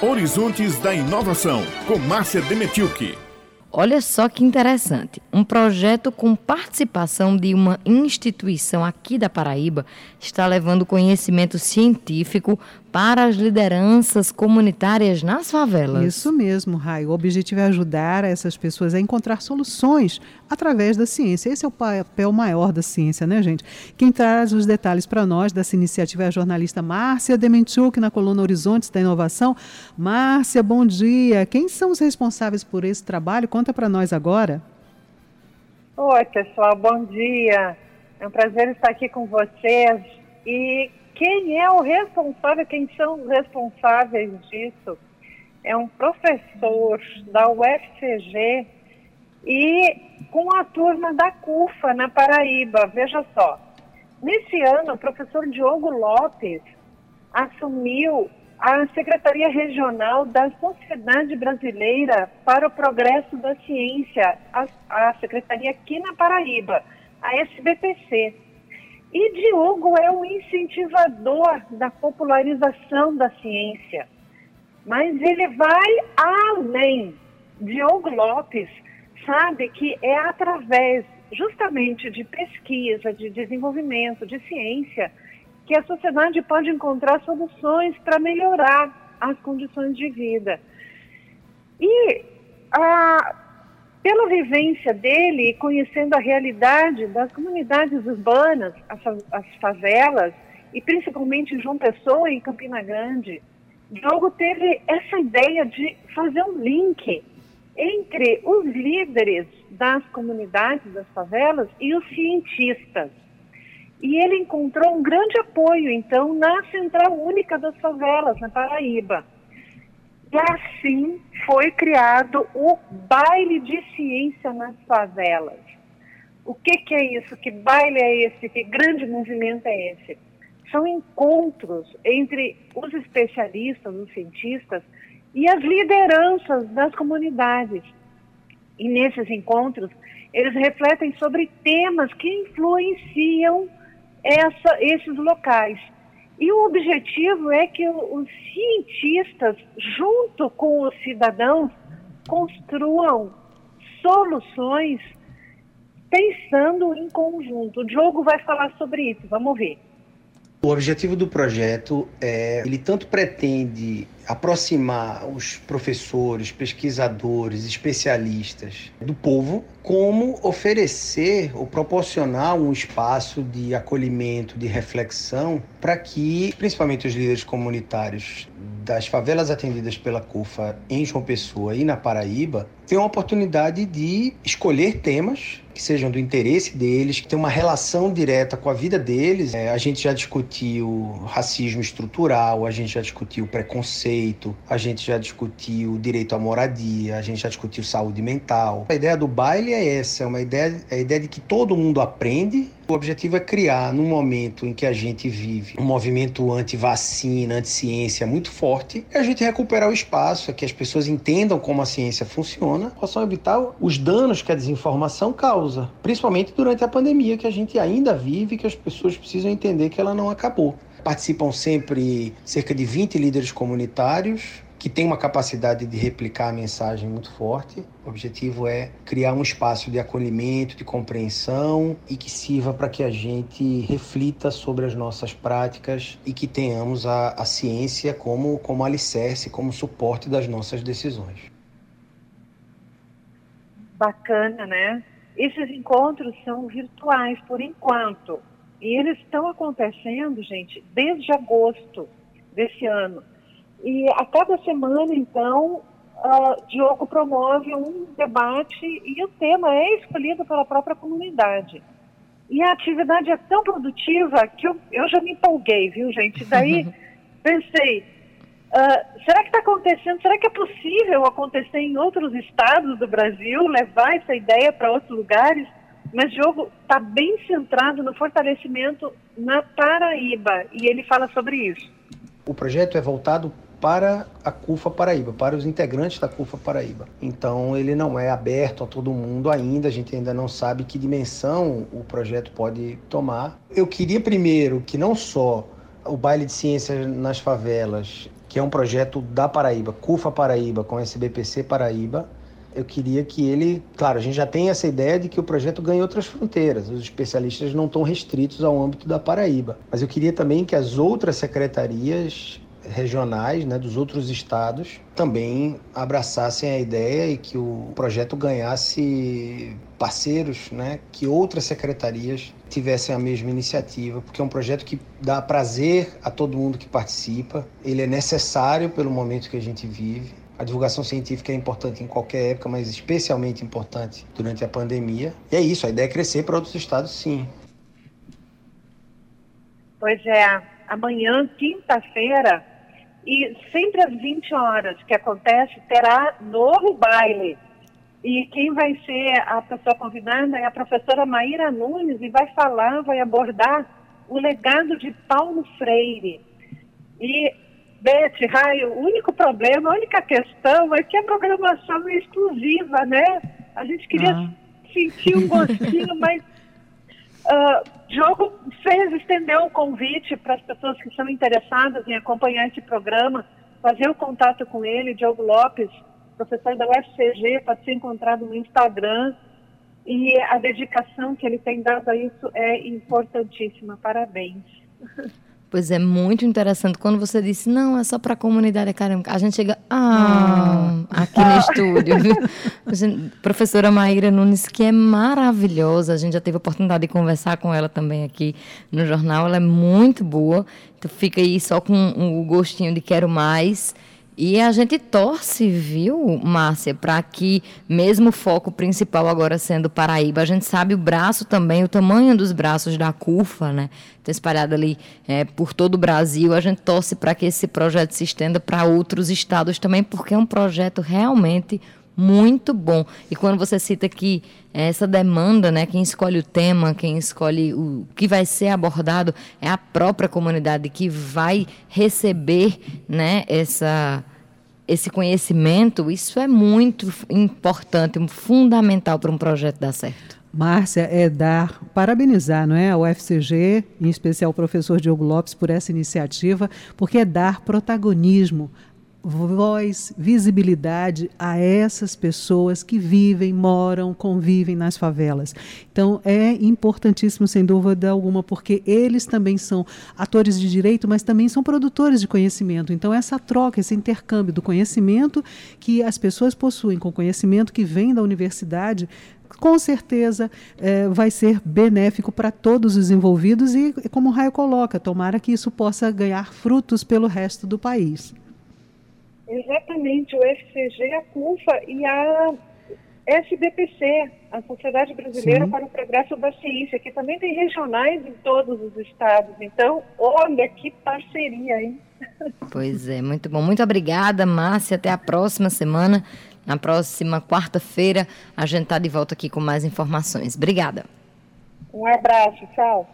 Horizontes da Inovação, com Márcia Demetilke. Olha só que interessante. Um projeto com participação de uma instituição aqui da Paraíba está levando conhecimento científico para as lideranças comunitárias nas favelas. Isso mesmo, Raio. O objetivo é ajudar essas pessoas a encontrar soluções através da ciência. Esse é o papel maior da ciência, né, gente? Quem traz os detalhes para nós dessa iniciativa é a jornalista Márcia Demenchuk, na coluna Horizontes da Inovação. Márcia, bom dia. Quem são os responsáveis por esse trabalho? Conta para nós agora. Oi, pessoal, bom dia. É um prazer estar aqui com vocês. E quem é o responsável, quem são os responsáveis disso? É um professor da UFCG e com a turma da CUFA na Paraíba. Veja só, nesse ano o professor Diogo Lopes assumiu a Secretaria Regional da Sociedade Brasileira para o Progresso da Ciência, a, a Secretaria aqui na Paraíba, a SBPC. E Diogo é um incentivador da popularização da ciência. Mas ele vai além. Diogo Lopes sabe que é através justamente de pesquisa, de desenvolvimento, de ciência, que a sociedade pode encontrar soluções para melhorar as condições de vida. E a, pela vivência dele, conhecendo a realidade das comunidades urbanas, as, as favelas, e principalmente em João Pessoa e em Campina Grande, Diogo teve essa ideia de fazer um link entre os líderes das comunidades, das favelas, e os cientistas. E ele encontrou um grande apoio, então, na Central Única das Favelas, na Paraíba. E assim foi criado o baile de ciência nas favelas. O que, que é isso? Que baile é esse? Que grande movimento é esse? São encontros entre os especialistas, os cientistas e as lideranças das comunidades. E nesses encontros, eles refletem sobre temas que influenciam essa, esses locais. E o objetivo é que os cientistas, junto com os cidadãos, construam soluções pensando em conjunto. O Diogo vai falar sobre isso, vamos ver. O objetivo do projeto é, ele tanto pretende aproximar os professores, pesquisadores, especialistas do povo, como oferecer ou proporcionar um espaço de acolhimento, de reflexão, para que, principalmente os líderes comunitários das favelas atendidas pela CUFA em João Pessoa e na Paraíba, tenham a oportunidade de escolher temas que sejam do interesse deles, que tenham uma relação direta com a vida deles. É, a gente já discutiu racismo estrutural, a gente já discutiu preconceito, a gente já discutiu direito à moradia, a gente já discutiu saúde mental. A ideia do baile é essa, é uma ideia, é a ideia de que todo mundo aprende o objetivo é criar, num momento em que a gente vive um movimento anti-vacina, anti-ciência muito forte, e a gente recuperar o espaço, é que as pessoas entendam como a ciência funciona, possam evitar os danos que a desinformação causa, principalmente durante a pandemia que a gente ainda vive, que as pessoas precisam entender que ela não acabou. Participam sempre cerca de 20 líderes comunitários, que tem uma capacidade de replicar a mensagem muito forte. O objetivo é criar um espaço de acolhimento, de compreensão e que sirva para que a gente reflita sobre as nossas práticas e que tenhamos a, a ciência como, como alicerce, como suporte das nossas decisões. Bacana, né? Esses encontros são virtuais por enquanto. E eles estão acontecendo, gente, desde agosto desse ano. E a cada semana, então, uh, Diogo promove um debate e o tema é escolhido pela própria comunidade. E a atividade é tão produtiva que eu, eu já me empolguei, viu, gente? Daí pensei, uh, será que está acontecendo? Será que é possível acontecer em outros estados do Brasil, levar essa ideia para outros lugares? Mas Diogo está bem centrado no fortalecimento na Paraíba e ele fala sobre isso. O projeto é voltado para a CUFA Paraíba, para os integrantes da CUFA Paraíba. Então ele não é aberto a todo mundo ainda, a gente ainda não sabe que dimensão o projeto pode tomar. Eu queria primeiro que não só o baile de ciências nas favelas que é um projeto da Paraíba, CUFA Paraíba com SBPC Paraíba, eu queria que ele, claro, a gente já tem essa ideia de que o projeto ganhe outras fronteiras, os especialistas não estão restritos ao âmbito da Paraíba, mas eu queria também que as outras secretarias regionais né, dos outros estados também abraçassem a ideia e que o projeto ganhasse parceiros, né, que outras secretarias tivessem a mesma iniciativa, porque é um projeto que dá prazer a todo mundo que participa, ele é necessário pelo momento que a gente vive. A divulgação científica é importante em qualquer época, mas especialmente importante durante a pandemia. E é isso, a ideia é crescer para outros estados, sim. Pois é, amanhã, quinta-feira, e sempre às 20 horas que acontece, terá novo baile. E quem vai ser a pessoa convidada é a professora Maíra Nunes e vai falar, vai abordar o legado de Paulo Freire. E, Beth, Raio, o único problema, a única questão é que a programação é exclusiva, né? A gente queria ah. sentir um gostinho, mas Uh, Diogo fez, estendeu o convite para as pessoas que são interessadas em acompanhar esse programa, fazer o contato com ele, Diogo Lopes, professor da UFCG, pode ser encontrado no Instagram. E a dedicação que ele tem dado a isso é importantíssima. Parabéns. Pois é, muito interessante. Quando você disse, não, é só para a comunidade acadêmica, a gente chega, ah, ah. aqui no estúdio. professora Maíra Nunes, que é maravilhosa, a gente já teve a oportunidade de conversar com ela também aqui no jornal, ela é muito boa. Então fica aí só com o gostinho de quero mais. E a gente torce, viu, Márcia, para que, mesmo o foco principal agora sendo Paraíba, a gente sabe o braço também, o tamanho dos braços da CUFA, né? Está espalhado ali é, por todo o Brasil. A gente torce para que esse projeto se estenda para outros estados também, porque é um projeto realmente muito bom. E quando você cita que essa demanda, né, quem escolhe o tema, quem escolhe o que vai ser abordado é a própria comunidade que vai receber, né, essa esse conhecimento, isso é muito importante, fundamental para um projeto dar certo. Márcia, é dar, parabenizar, não é, a UFCG, em especial o professor Diogo Lopes, por essa iniciativa, porque é dar protagonismo voz, visibilidade a essas pessoas que vivem, moram, convivem nas favelas. Então é importantíssimo, sem dúvida alguma, porque eles também são atores de direito, mas também são produtores de conhecimento. Então essa troca, esse intercâmbio do conhecimento que as pessoas possuem com conhecimento que vem da universidade com certeza é, vai ser benéfico para todos os envolvidos e, como o Raio coloca, tomara que isso possa ganhar frutos pelo resto do país. Exatamente, o FCG, a CUFA e a SBPC, a Sociedade Brasileira Sim. para o Progresso da Ciência, que também tem regionais em todos os estados. Então, olha que parceria, hein? Pois é, muito bom. Muito obrigada, Márcia. Até a próxima semana. Na próxima quarta-feira, a gente está de volta aqui com mais informações. Obrigada. Um abraço, tchau.